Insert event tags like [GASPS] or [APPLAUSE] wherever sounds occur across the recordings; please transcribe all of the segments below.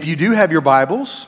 If you do have your Bibles,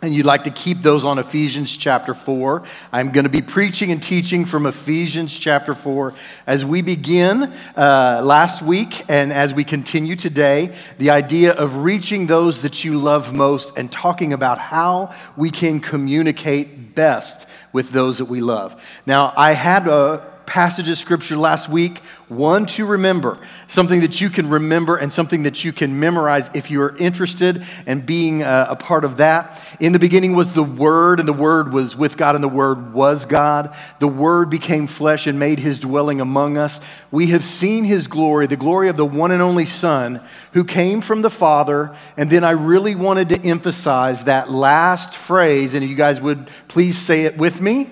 and you'd like to keep those on Ephesians chapter 4, I'm going to be preaching and teaching from Ephesians chapter 4 as we begin uh, last week and as we continue today, the idea of reaching those that you love most and talking about how we can communicate best with those that we love. Now, I had a passage of scripture last week, one to remember, something that you can remember and something that you can memorize if you are interested in being a, uh, a, part of that. In the beginning was the Word, and the Word was with God, and the Word was God. The Word became flesh and made his dwelling among us. We have seen his glory, the glory of the one and only Son who came from the Father. And then I really wanted to emphasize that last phrase, and you guys would please say it with me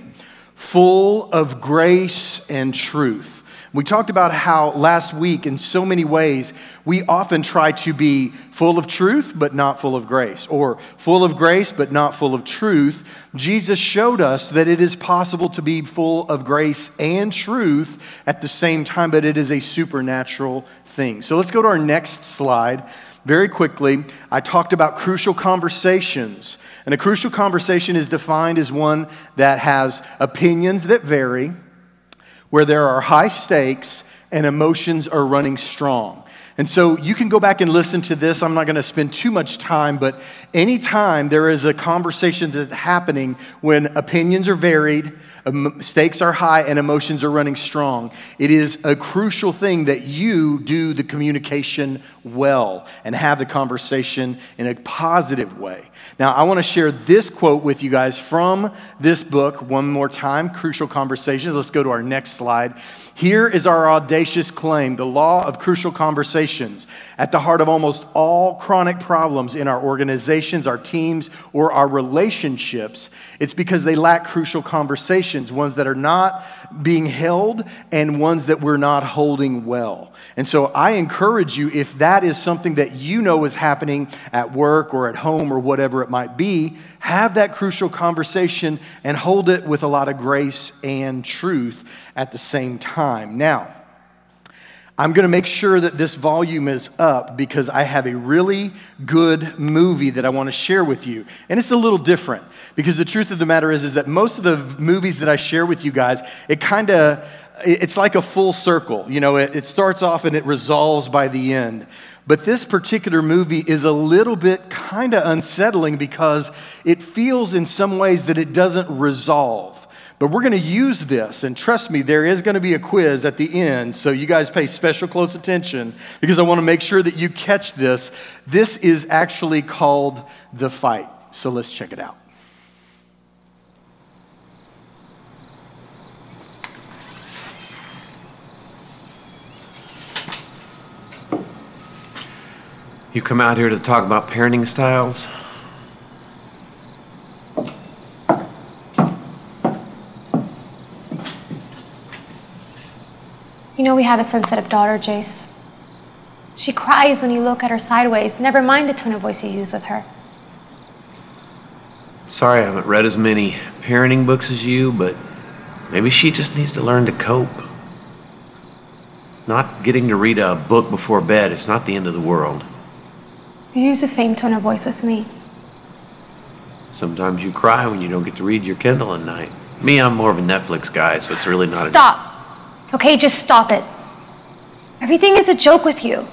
full of grace and truth. We talked about how last week, in so many ways, we often try to be full of truth, but not full of grace, or full of grace, but not full of truth. Jesus showed us that it is possible to be full of grace and truth at the same time, but it is a supernatural thing. So let's go to our next slide. Very quickly, I talked about crucial conversations and a crucial conversation is defined as one that has opinions that vary, where there are high stakes and emotions are running strong. And so you can go back and listen to this. I'm not going to spend too much time, but anytime there is a conversation that's happening when opinions are varied, stakes are high and emotions are running strong. It is a crucial thing that you do the communication well and have the conversation in a positive way. Now, I want to share this quote with you guys from this book one more time Crucial Conversations. Let's go to our next slide. Here is our audacious claim the law of crucial conversations. At the heart of almost all chronic problems in our organizations, our teams, or our relationships, it's because they lack crucial conversations, ones that are not being held and ones that we're not holding well. And so I encourage you, if that is something that you know is happening at work or at home or whatever it might be, have that crucial conversation and hold it with a lot of grace and truth at the same time. Now, I'm going to make sure that this volume is up because I have a really good movie that I want to share with you. And it's a little different because the truth of the matter is, is that most of the movies that I share with you guys, it kind of it's like a full circle. You know, it, it starts off and it resolves by the end. But this particular movie is a little bit kind of unsettling because it feels in some ways that it doesn't resolve. But we're going to use this, and trust me, there is going to be a quiz at the end, so you guys pay special close attention because I want to make sure that you catch this. This is actually called The Fight. So let's check it out. You come out here to talk about parenting styles? You know we have a sensitive daughter, Jace. She cries when you look at her sideways. Never mind the tone of voice you use with her. Sorry I haven't read as many parenting books as you, but maybe she just needs to learn to cope. Not getting to read a book before bed is not the end of the world. You use the same tone of voice with me. Sometimes you cry when you don't get to read your Kindle at night. Me, I'm more of a Netflix guy, so it's really not. A Stop! Okay, just stop it. Everything is a joke with you.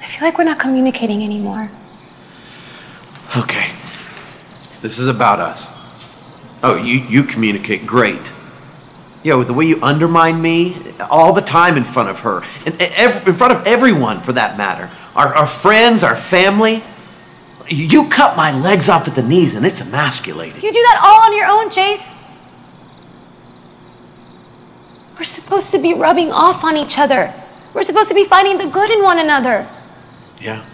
I feel like we're not communicating anymore. Okay. This is about us. Oh, you, you communicate great. Yo, the way you undermine me all the time in front of her, and in front of everyone for that matter, our, our friends, our family. You cut my legs off at the knees, and it's emasculating. You do that all on your own, Chase. We're supposed to be rubbing off on each other. We're supposed to be finding the good in one another. Yeah.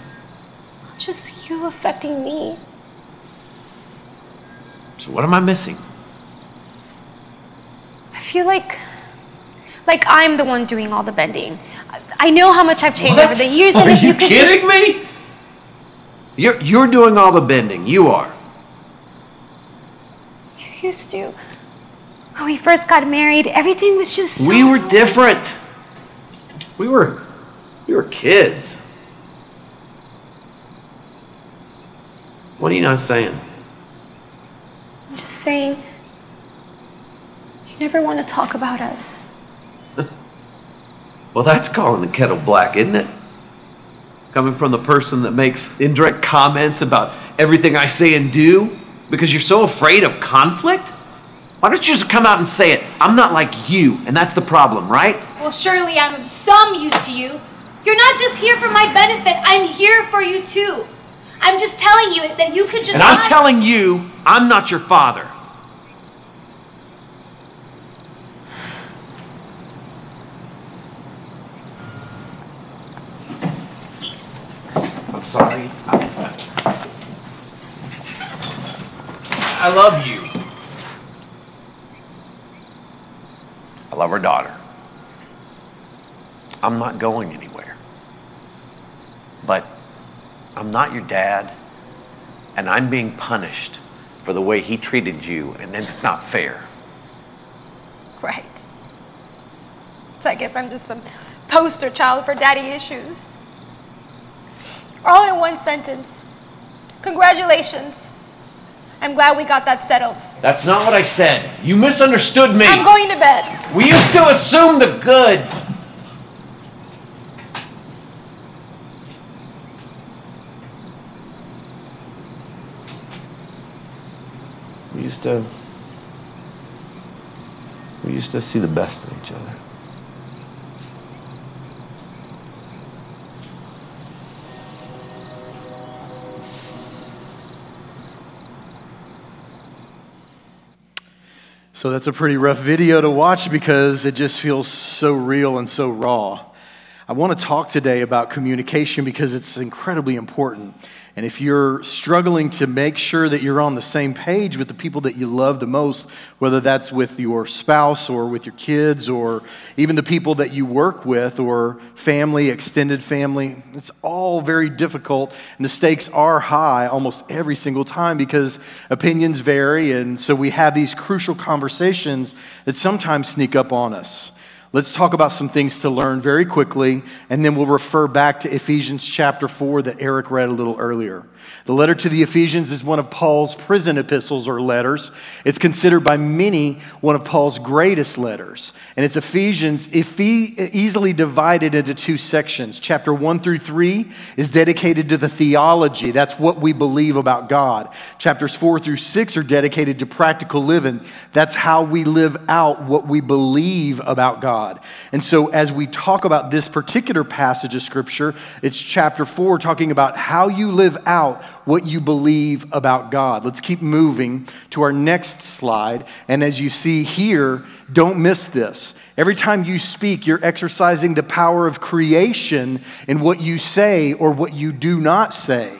Not just you affecting me. So, what am I missing? I feel like. like I'm the one doing all the bending. I know how much I've changed what? over the years, and Are if you, you could. kidding just... me? You're, you're doing all the bending. You are. You used to. When we first got married, everything was just so We were different. We were we were kids. What are you not saying? I'm just saying, you never want to talk about us. [LAUGHS] Well, that's calling the kettle black, isn't it? Coming from the person that makes indirect comments about everything I say and do because you're so afraid of conflict? Why don't you just come out and say it? I'm not like you, and that's the problem, right? Well, surely I'm of some use to you. You're not just here for my benefit, I'm here for you too. I'm just telling you that you could just. And I'm telling you, I'm not your father. I'm sorry. I love you. Love her daughter. I'm not going anywhere. But I'm not your dad, and I'm being punished for the way he treated you, and it's not fair. Right. So I guess I'm just some poster child for daddy issues. All in one sentence. Congratulations. I'm glad we got that settled. That's not what I said. You misunderstood me. I'm going to bed. we used to assume the good. We used to we used to see the best in each other. So that's a pretty rough video to watch because it just feels so real and so raw. I want to talk today about communication because it's incredibly important. And if you're struggling to make sure that you're on the same page with the people that you love the most, whether that's with your spouse or with your kids or even the people that you work with or family, extended family, it's all very difficult. And the stakes are high almost every single time because opinions vary. And so we have these crucial conversations that sometimes sneak up on us. Let's talk about some things to learn very quickly, and then we'll refer back to Ephesians chapter 4 that Eric read a little earlier. The letter to the Ephesians is one of Paul's prison epistles or letters. It's considered by many one of Paul's greatest letters. And it's Ephesians Ephe- easily divided into two sections. Chapter 1 through 3 is dedicated to the theology. That's what we believe about God. Chapters 4 through 6 are dedicated to practical living. That's how we live out what we believe about God. And so as we talk about this particular passage of scripture, it's chapter 4 talking about how you live out what you believe about God. Let's keep moving to our next slide. And as you see here, don't miss this. Every time you speak, you're exercising the power of creation in what you say or what you do not say.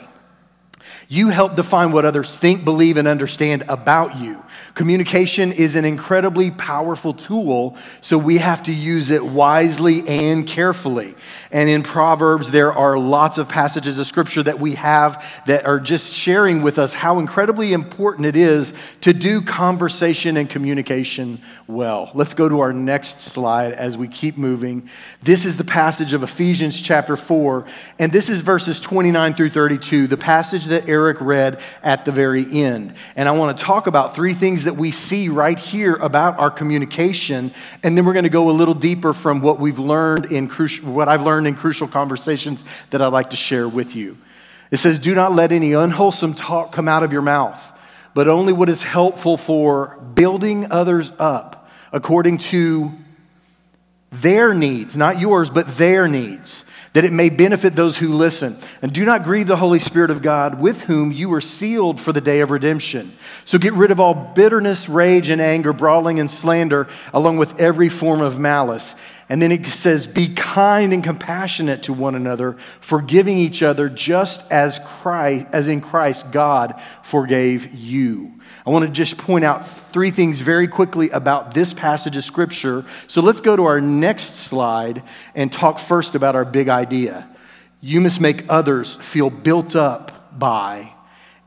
You help define what others think, believe, and understand about you. Communication is an incredibly powerful tool, so we have to use it wisely and carefully. And in Proverbs, there are lots of passages of scripture that we have that are just sharing with us how incredibly important it is to do conversation and communication well. Let's go to our next slide as we keep moving. This is the passage of Ephesians chapter 4, and this is verses 29 through 32, the passage that Eric read at the very end. And I want to talk about three things that we see right here about our communication, and then we're going to go a little deeper from what we've learned in crucial, what I've learned in crucial conversations that I'd like to share with you. It says, Do not let any unwholesome talk come out of your mouth, but only what is helpful for building others up according to their needs, not yours, but their needs, that it may benefit those who listen. And do not grieve the Holy Spirit of God, with whom you were sealed for the day of redemption. So get rid of all bitterness, rage, and anger, brawling, and slander, along with every form of malice. And then it says, Be kind and compassionate to one another, forgiving each other just as Christ, as in Christ God forgave you. I want to just point out three things very quickly about this passage of scripture. So let's go to our next slide and talk first about our big idea. You must make others feel built up by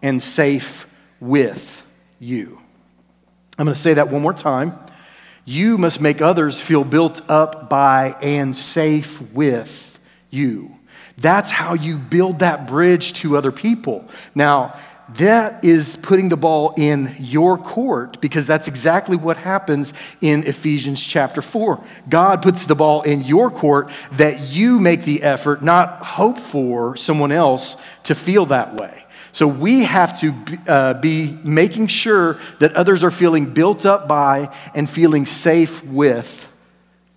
and safe with you. I'm going to say that one more time. You must make others feel built up by and safe with you. That's how you build that bridge to other people. Now, that is putting the ball in your court because that's exactly what happens in Ephesians chapter 4. God puts the ball in your court that you make the effort, not hope for someone else to feel that way. So we have to uh, be making sure that others are feeling built up by and feeling safe with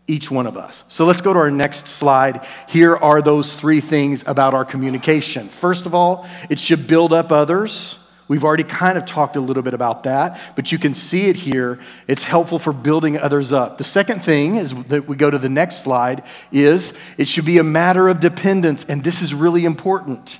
each one of us. So let's go to our next slide. Here are those three things about our communication. First of all, it should build up others. We've already kind of talked a little bit about that, but you can see it here. It's helpful for building others up. The second thing is that we go to the next slide is it should be a matter of dependence, and this is really important.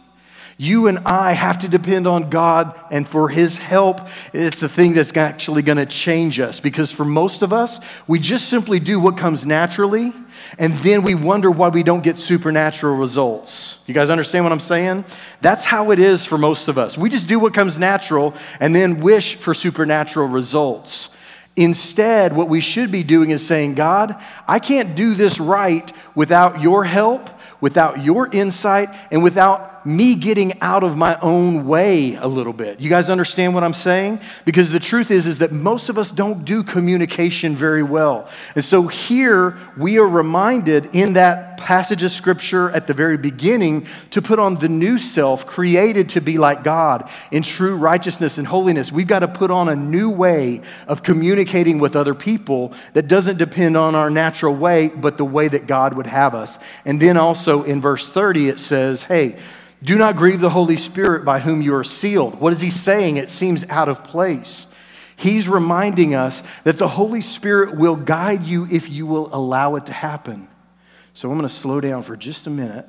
You and I have to depend on God and for His help. It's the thing that's actually going to change us because for most of us, we just simply do what comes naturally and then we wonder why we don't get supernatural results. You guys understand what I'm saying? That's how it is for most of us. We just do what comes natural and then wish for supernatural results. Instead, what we should be doing is saying, God, I can't do this right without your help, without your insight, and without me getting out of my own way a little bit. You guys understand what I'm saying? Because the truth is is that most of us don't do communication very well. And so here we are reminded in that passage of scripture at the very beginning to put on the new self created to be like God in true righteousness and holiness. We've got to put on a new way of communicating with other people that doesn't depend on our natural way, but the way that God would have us. And then also in verse 30 it says, "Hey, do not grieve the Holy Spirit by whom you are sealed. What is he saying? It seems out of place. He's reminding us that the Holy Spirit will guide you if you will allow it to happen. So I'm going to slow down for just a minute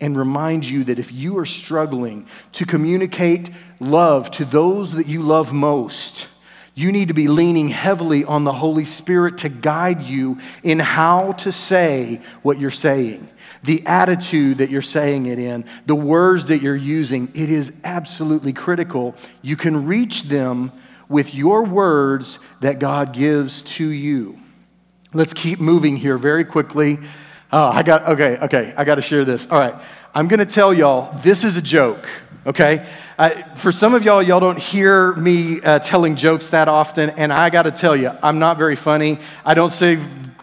and remind you that if you are struggling to communicate love to those that you love most, you need to be leaning heavily on the Holy Spirit to guide you in how to say what you're saying the attitude that you're saying it in, the words that you're using, it is absolutely critical. You can reach them with your words that God gives to you. Let's keep moving here very quickly. Oh, I got, okay, okay, I got to share this. All right, I'm going to tell y'all this is a joke, okay? I, for some of y'all, y'all don't hear me uh, telling jokes that often, and I got to tell you, I'm not very funny. I don't say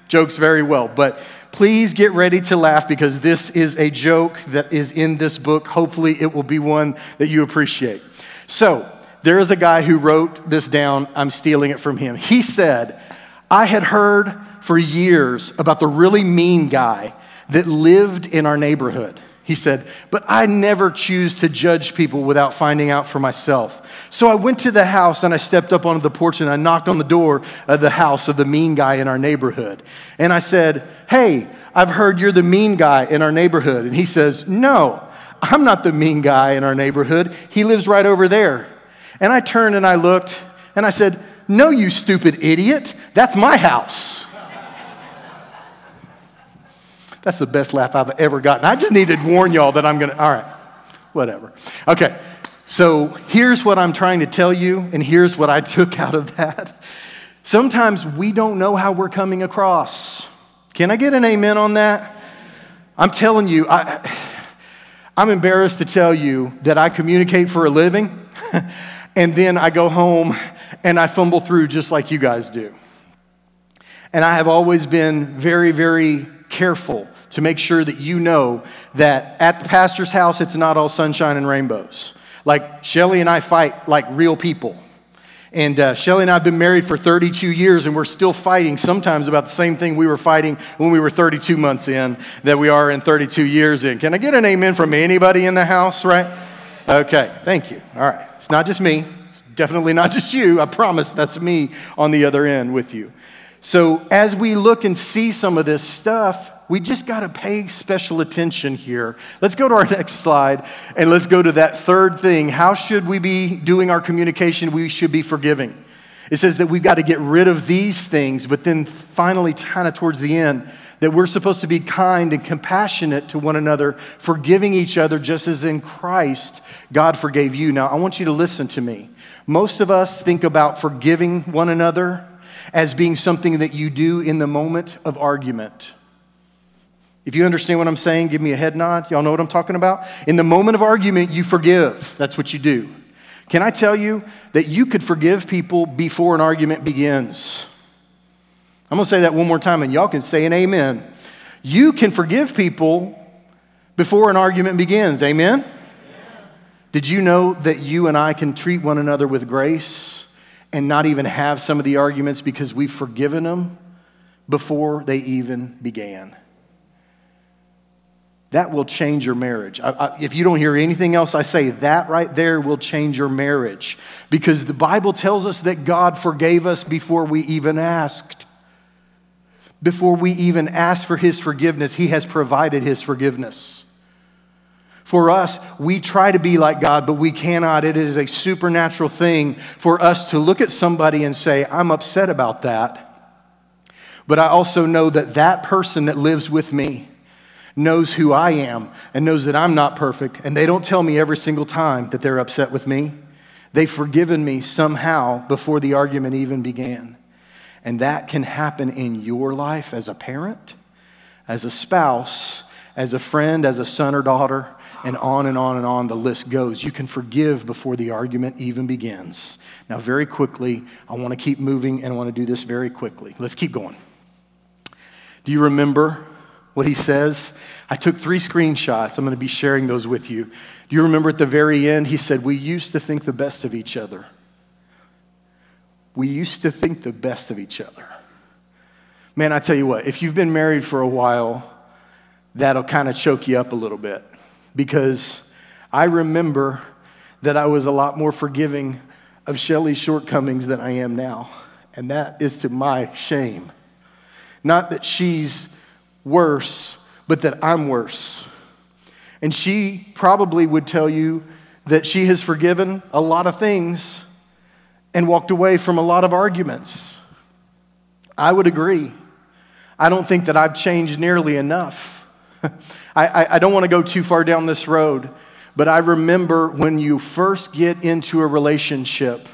jokes very well, but Please get ready to laugh because this is a joke that is in this book. Hopefully, it will be one that you appreciate. So, there is a guy who wrote this down. I'm stealing it from him. He said, I had heard for years about the really mean guy that lived in our neighborhood. He said, But I never choose to judge people without finding out for myself. So I went to the house and I stepped up onto the porch and I knocked on the door of the house of the mean guy in our neighborhood. And I said, Hey, I've heard you're the mean guy in our neighborhood. And he says, No, I'm not the mean guy in our neighborhood. He lives right over there. And I turned and I looked and I said, No, you stupid idiot. That's my house. [LAUGHS] That's the best laugh I've ever gotten. I just needed to warn y'all that I'm going to, all right, whatever. Okay. So here's what I'm trying to tell you, and here's what I [LAUGHS] took out of that. Sometimes we don't know how we're coming across. Can I get an amen on that? I'm telling you, I, I'm embarrassed to tell you that I communicate for a living, [LAUGHS] and then I go home and I fumble through just like you guys do. And I have always been very, very careful to make sure that you know that at the pastor's house, it's not all sunshine and rainbows. Like Shelly and I fight like real people. And uh, Shelly and I have been married for 32 years, and we're still fighting sometimes about the same thing we were fighting when we were 32 months in that we are in 32 years in. Can I get an amen from anybody in the house, right? Okay, thank you. All right. It's not just me, it's definitely not [LAUGHS] just you. I promise that's me on the other end with you. So as we look and see some of this stuff, we just got to pay special attention here. Let's go to our [LAUGHS] next slide and let's go to that third thing. How should we be doing our communication? We should be forgiving. It says that we've got to get rid of these things, but then finally, kind of towards the end, that we're supposed to be kind and compassionate to one another, forgiving each other just as in Christ God forgave you. Now, I want you to listen to me. Most of us think about forgiving one another as being something that you do in the moment of argument. If you understand what I'm saying, give me a head nod. Y'all know what I'm talking about? In the moment of argument, you forgive. That's what you do. Can I tell you that you could forgive people before an argument begins? I'm going to say that one more time and y'all can say an amen. You can forgive people before an argument begins. Amen? Did you know that you and I can treat one another with grace and not even have some of the arguments because we've forgiven them before they even began? That will change your marriage. I, I, if you don't hear anything else I say, that right there will change your marriage. Because the Bible tells us that God forgave us before we even asked. Before we even asked for His forgiveness, He has provided His forgiveness. For us, we try to be like God, but we cannot. It is a supernatural thing for us to look at somebody and say, I'm upset about that. But I also know that that person that lives with me, knows who I am and knows that I'm not perfect, and they don't tell me every single time that they're upset with me. They've forgiven me somehow before the argument even began. And that can happen in your life as a parent, as a spouse, as a friend, as a son or daughter, and on and on and on the list goes. You can forgive before the argument even begins. Now, very quickly, I want to keep moving and I want to do this very quickly. Let's keep going. Do you remember what he says. I took three screenshots. I'm going to be sharing those with you. Do you remember at the very end, he said, We used to think the best of each other. We used to think the best of each other. Man, I tell you what, if you've been married for a while, that'll kind of choke you up a little bit because I remember that I was a lot more forgiving of Shelly's shortcomings than I am now. And that is to my shame. Not that she's worse, but that I'm worse. And she probably would tell you that she has forgiven a lot of things and walked away from a lot of arguments. I would agree. I don't think that I've changed nearly enough. [LAUGHS] I, I, I, don't want to go too far down this road, but I remember when you first get into a relationship,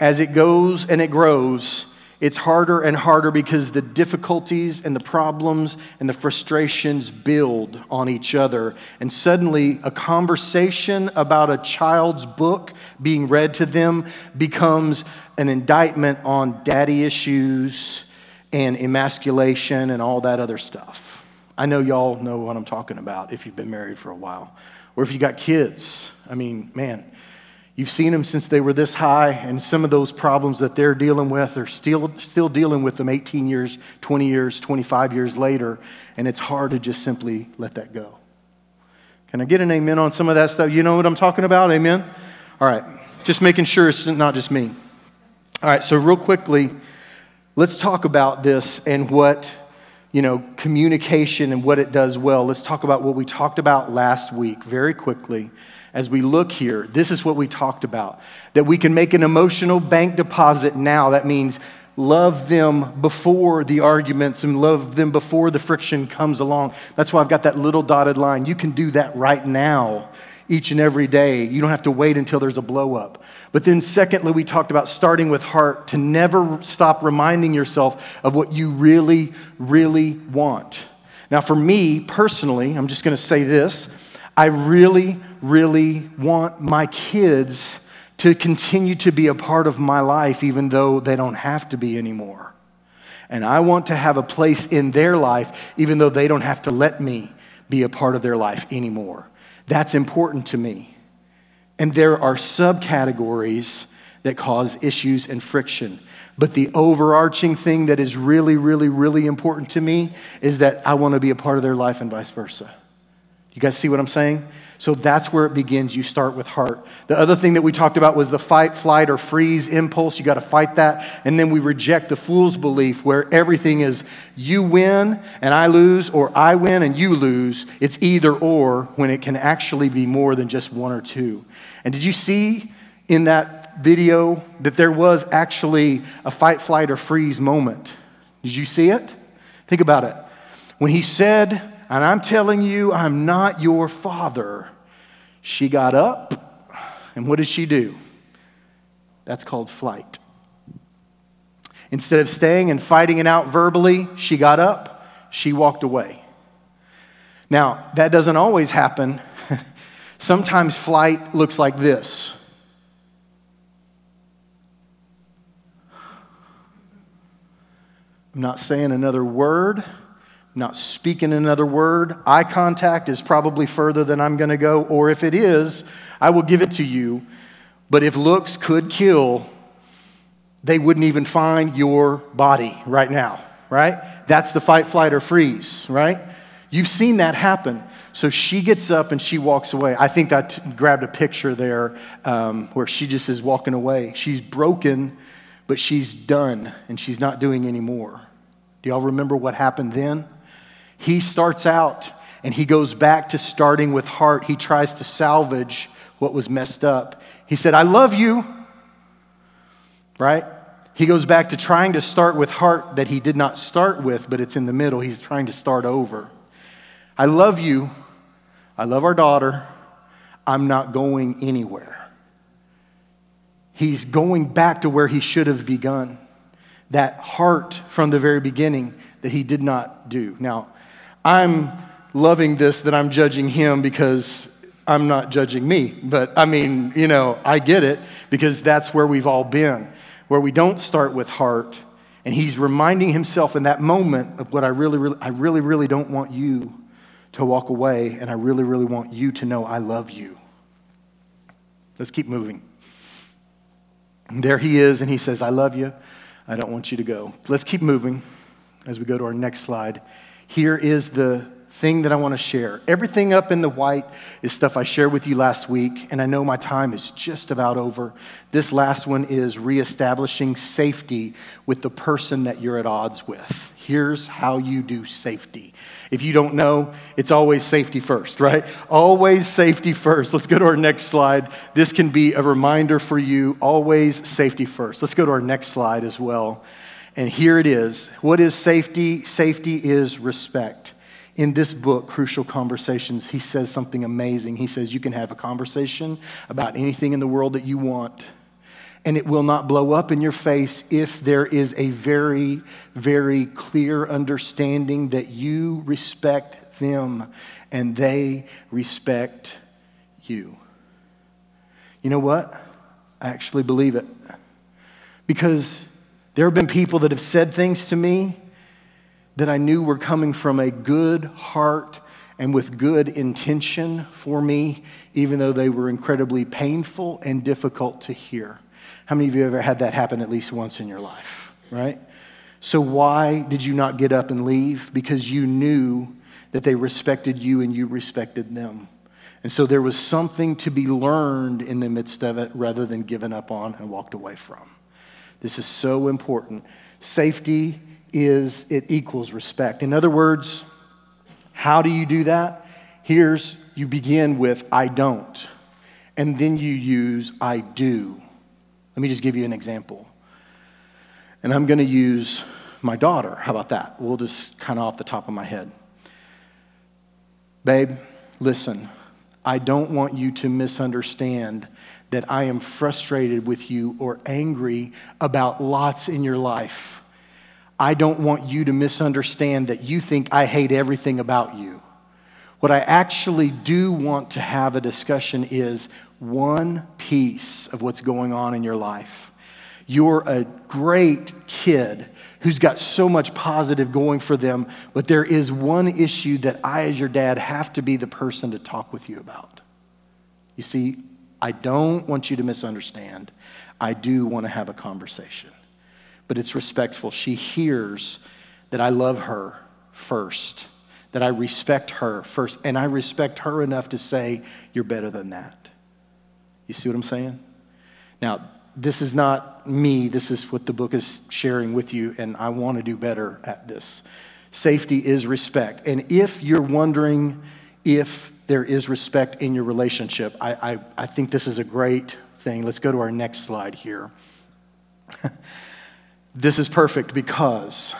as it goes and it grows, it's harder and harder because the difficulties and the problems and the frustrations build on each other. And suddenly, a conversation about a child's book being read to them becomes an indictment on daddy issues and emasculation and all that other stuff. I know y'all know what I'm talking about if you've been married for a while, or if you got kids. I mean, man You've seen them since they were this high, and some of those problems that they're dealing with are still, still dealing with them 18 years, 20 years, 25 years later, and it's hard to just simply let that go. Can I get an amen on some of that stuff? You know what I'm talking about? Amen? All right, just making sure it's not just me. All right, so real quickly, let's talk about this and what, you know, communication and what it does well. Let's talk about what we talked about last week very quickly as we look here, this is what we talked about that we can make an emotional bank deposit now. That means love them before the arguments and love them before the friction comes along. That's why I've got that little dotted line. You can do that right now, each and every day. You don't have to wait until there's a blow up. But then, secondly, we talked about starting with heart to never stop reminding yourself of what you really, really want. Now, for me personally, I'm just going to say this I really, really want my kids to continue to be a part of my life, even though they don't have to be anymore. And I want to have a place in their life, even though they don't have to let me be a part of their life anymore. That's important to me. And there are subcategories that cause issues and friction. But the overarching thing that is really, really, really important to me is that I want to be a part of their life and vice versa. You guys see what I'm saying? So that's where it begins. You start with heart. The other thing that we talked about was the fight, flight, or freeze impulse. You got to fight that. And then we reject the fool's belief where everything is you win and I lose, or I win and you lose. It's either or when it can actually be more than just one or two. And did you see in that video that there was actually a fight, flight, or freeze moment? Did you see it? Think about it. When he said, and I'm telling you, I'm not your father. She got up, and what did she do? That's called flight. Instead of staying and fighting it out verbally, she got up, she walked away. Now, that doesn't always happen. [LAUGHS] Sometimes flight looks like this. I'm not saying another word not speaking another word. Eye contact is probably further than I'm going to go, or if it is, I will give it to you. But if looks could kill, they wouldn't even find your body right now, right? That's the fight, flight, or freeze, right? You've seen that happen. So she gets up and she walks away. I think I t- grabbed a picture there um, where she just is walking away. She's broken, but she's done and she's not doing anymore. Do y'all remember what happened then? He starts out and he goes back to starting with heart. He tries to salvage what was messed up. He said, I love you, right? He goes back to trying to start with heart that he did not start with, but it's in the middle. He's trying to start over. I love you. I love our daughter. I'm not going anywhere. He's going back to where he should have begun. That heart from the very beginning that he did not do. Now, I'm loving this that I'm judging him because I'm not judging me. But I mean, you know, I get it because that's where we've all been, where we don't start with heart. And he's reminding himself in that moment of what I really, really, I really, really don't want you to walk away. And I really, really want you to know I love you. Let's keep moving. And there he is, and he says, I love you. I don't want you to go. Let's keep moving as we go to our next slide. Here is the thing that I want to share. Everything up in the white is stuff I shared with you last week, and I know my time is just about over. This last one is reestablishing safety with the person that you're at odds with. Here's how you do safety. If you don't know, it's always safety first, right? Always safety first. Let's go to our next slide. This can be a reminder for you always safety first. Let's go to our next slide as well. And here it is. What is safety? Safety is respect. In this book, Crucial Conversations, he says something amazing. He says, You can have a conversation about anything in the world that you want, and it will not blow up in your face if there is a very, very clear understanding that you respect them and they respect you. You know what? I actually believe it. Because there have been people that have said things to me that I knew were coming from a good heart and with good intention for me, even though they were incredibly painful and difficult to hear. How many of you ever had that happen at least once in your life, right? So, why did you not get up and leave? Because you knew that they respected you and you respected them. And so there was something to be learned in the midst of it rather than given up on and walked away from. This is so important. Safety is, it equals respect. In other words, how do you do that? Here's, you begin with, I don't. And then you use, I do. Let me just give you an example. And I'm going to use my daughter. How about that? We'll just kind of off the top of my head. Babe, listen, I don't want you to misunderstand that I am frustrated with you or angry about lots in your life. I don't want you to misunderstand that you think I hate everything about you. What I actually do want to have a discussion is one piece of what's going on in your life. You're a great kid who's got so much positive going for them, but there is one issue that I, as your dad, have to be the person to talk with you about. You see, I don't want you to misunderstand. I do want to have a conversation. But it's respectful. She hears that I love her first, that I respect her first, and I respect her enough to say, You're better than that. You see what I'm saying? Now, this is not me, this is what the book is sharing with you, and I want to do better at this. Safety is respect. And if you're wondering if there is respect in your relationship. I, I, I think this is a great thing. Let's go to our next slide here. [LAUGHS] this is perfect because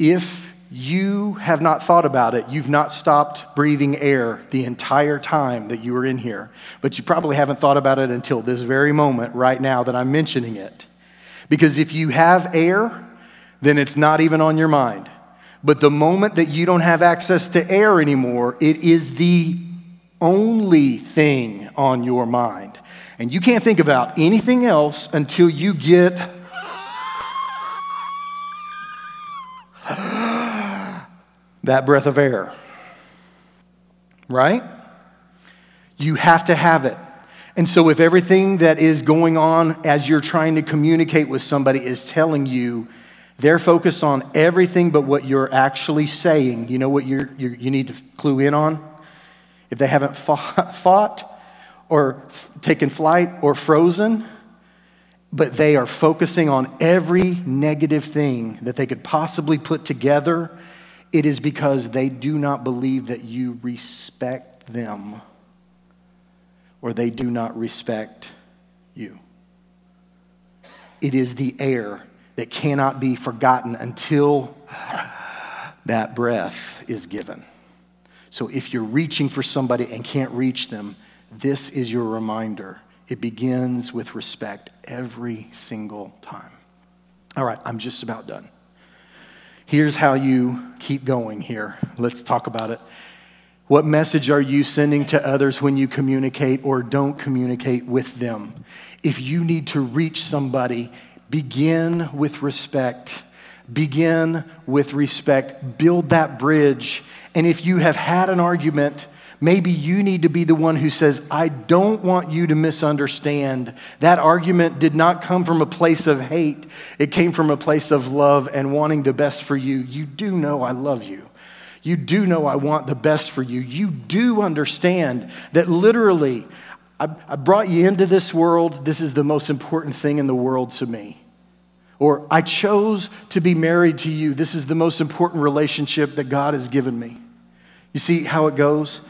if you have not thought about it, you've not stopped breathing air the entire time that you were in here, but you probably haven't thought about it until this very moment right now that I'm mentioning it. Because if you have air, then it's not even on your mind. But the moment that you don't have access to air anymore, it is the only thing on your mind. And you can't think about anything else until you get [GASPS] that breath of air. Right? You have to have it. And so, if everything that is going on as you're trying to communicate with somebody is telling you they're focused on everything but what you're actually saying, you know what you're, you're, you need to clue in on? If they haven't [LAUGHS] fought, or taken flight or frozen, but they are focusing on every negative thing that they could possibly put together, it is because they do not believe that you respect them or they do not respect you. It is the air that cannot be forgotten until that breath is given. So if you're reaching for somebody and can't reach them, this is your reminder. It begins with respect every single time. All right, I'm just about done. Here's how you keep going here. Let's talk about it. What message are you sending to others when you communicate or don't communicate with them? If you need to reach somebody, begin with respect. Begin with respect. Build that bridge. And if you have had an argument, maybe you need to be the one who says, I don't want you to misunderstand. That argument did not come from a place of hate, it came from a place of love and wanting the best for you. You do know I love you. You do know I want the best for you. You do understand that literally, I, I brought you into this world. This is the most important thing in the world to me. Or I chose to be married to you. This is the most important relationship that God has given me. You see how it goes?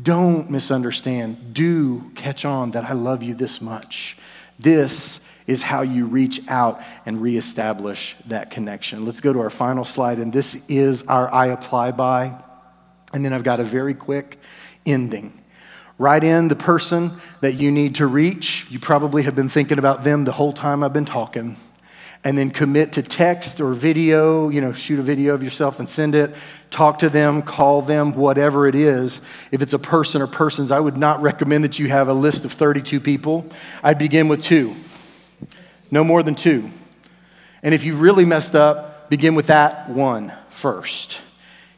Don't misunderstand. Do catch on that I love you this much. This is how you reach out and reestablish that connection. Let's go to our final slide, and this is our I apply by. And then I've got a very quick ending. Write in the person that you need to reach. You probably have been thinking about them the whole time I've been talking. And then commit to text or video, you know, shoot a video of yourself and send it. Talk to them, call them, whatever it is. If it's a person or persons, I would not recommend that you have a list of 32 people. I'd begin with two. No more than two. And if you really messed up, begin with that one first.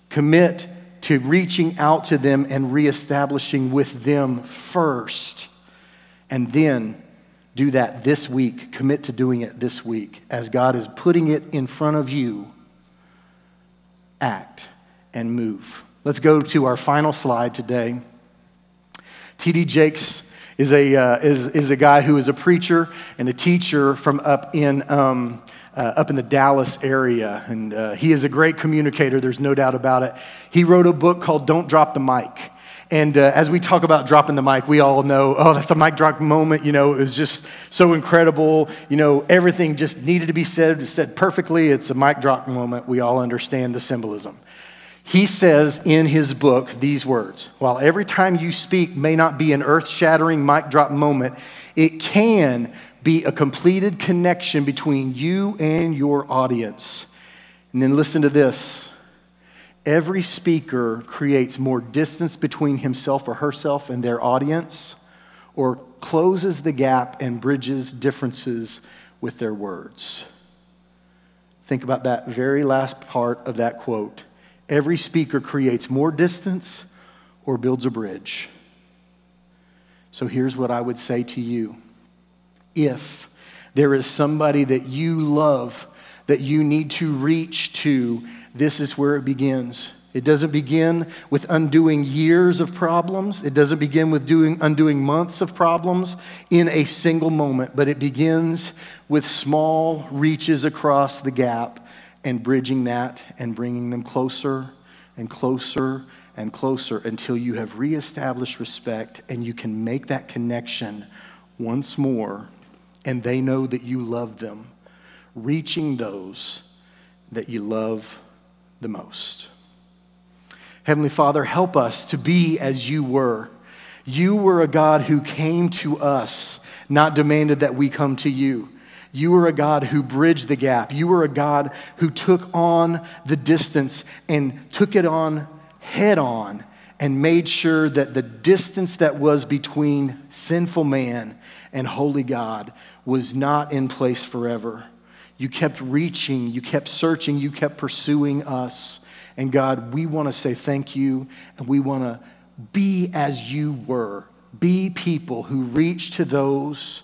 Commit to reaching out to them and reestablishing with them first. And then do that this week. Commit to doing it this week. As God is putting it in front of you, act and move. Let's go to our final slide today. T.D. Jakes is a, uh, is, is a guy who is a preacher and a teacher from up in, um, uh, up in the Dallas area. And uh, he is a great communicator, there's no doubt about it. He wrote a book called Don't Drop the Mic. And uh, as we talk about dropping the mic, we all know, oh, that's a mic drop moment. You know, it was just so incredible. You know, everything just needed to be said, said perfectly. It's a mic drop moment. We all understand the symbolism. He says in his book these words While every time you speak may not be an earth shattering mic drop moment, it can be a completed connection between you and your audience. And then listen to this every speaker creates more distance between himself or herself and their audience, or closes the gap and bridges differences with their words. Think about that very last part of that quote every speaker creates more distance or builds a bridge. So here's what I would say to you if there is somebody that you love that you need to reach to, this is where it begins. It doesn't begin with undoing years of problems. It doesn't begin with doing, undoing months of problems in a single moment, but it begins with small reaches across the gap and bridging that and bringing them closer and closer and closer until you have reestablished respect and you can make that connection once more and they know that you love them, reaching those that you love the most. Heavenly Father, help us to be as you were. You were a God who came to us, not demanded that we come to you. You were a God who bridged the gap. You were a God who took on the distance and took it on head on and made sure that the distance that was between sinful man and holy God was not in place forever. You kept reaching, you kept searching, you kept pursuing us, And God, we want to say thank you and we want to be as you were. Be people who reach to those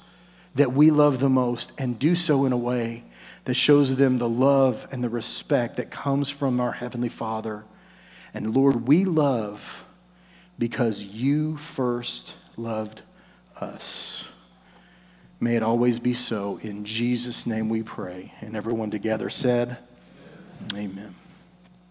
that we love the most and do so in a way that shows them the love and the respect that comes from our Heavenly Father. And Lord, we love because you first loved us. May it always be so. In Jesus' name we pray. And everyone together said, Amen.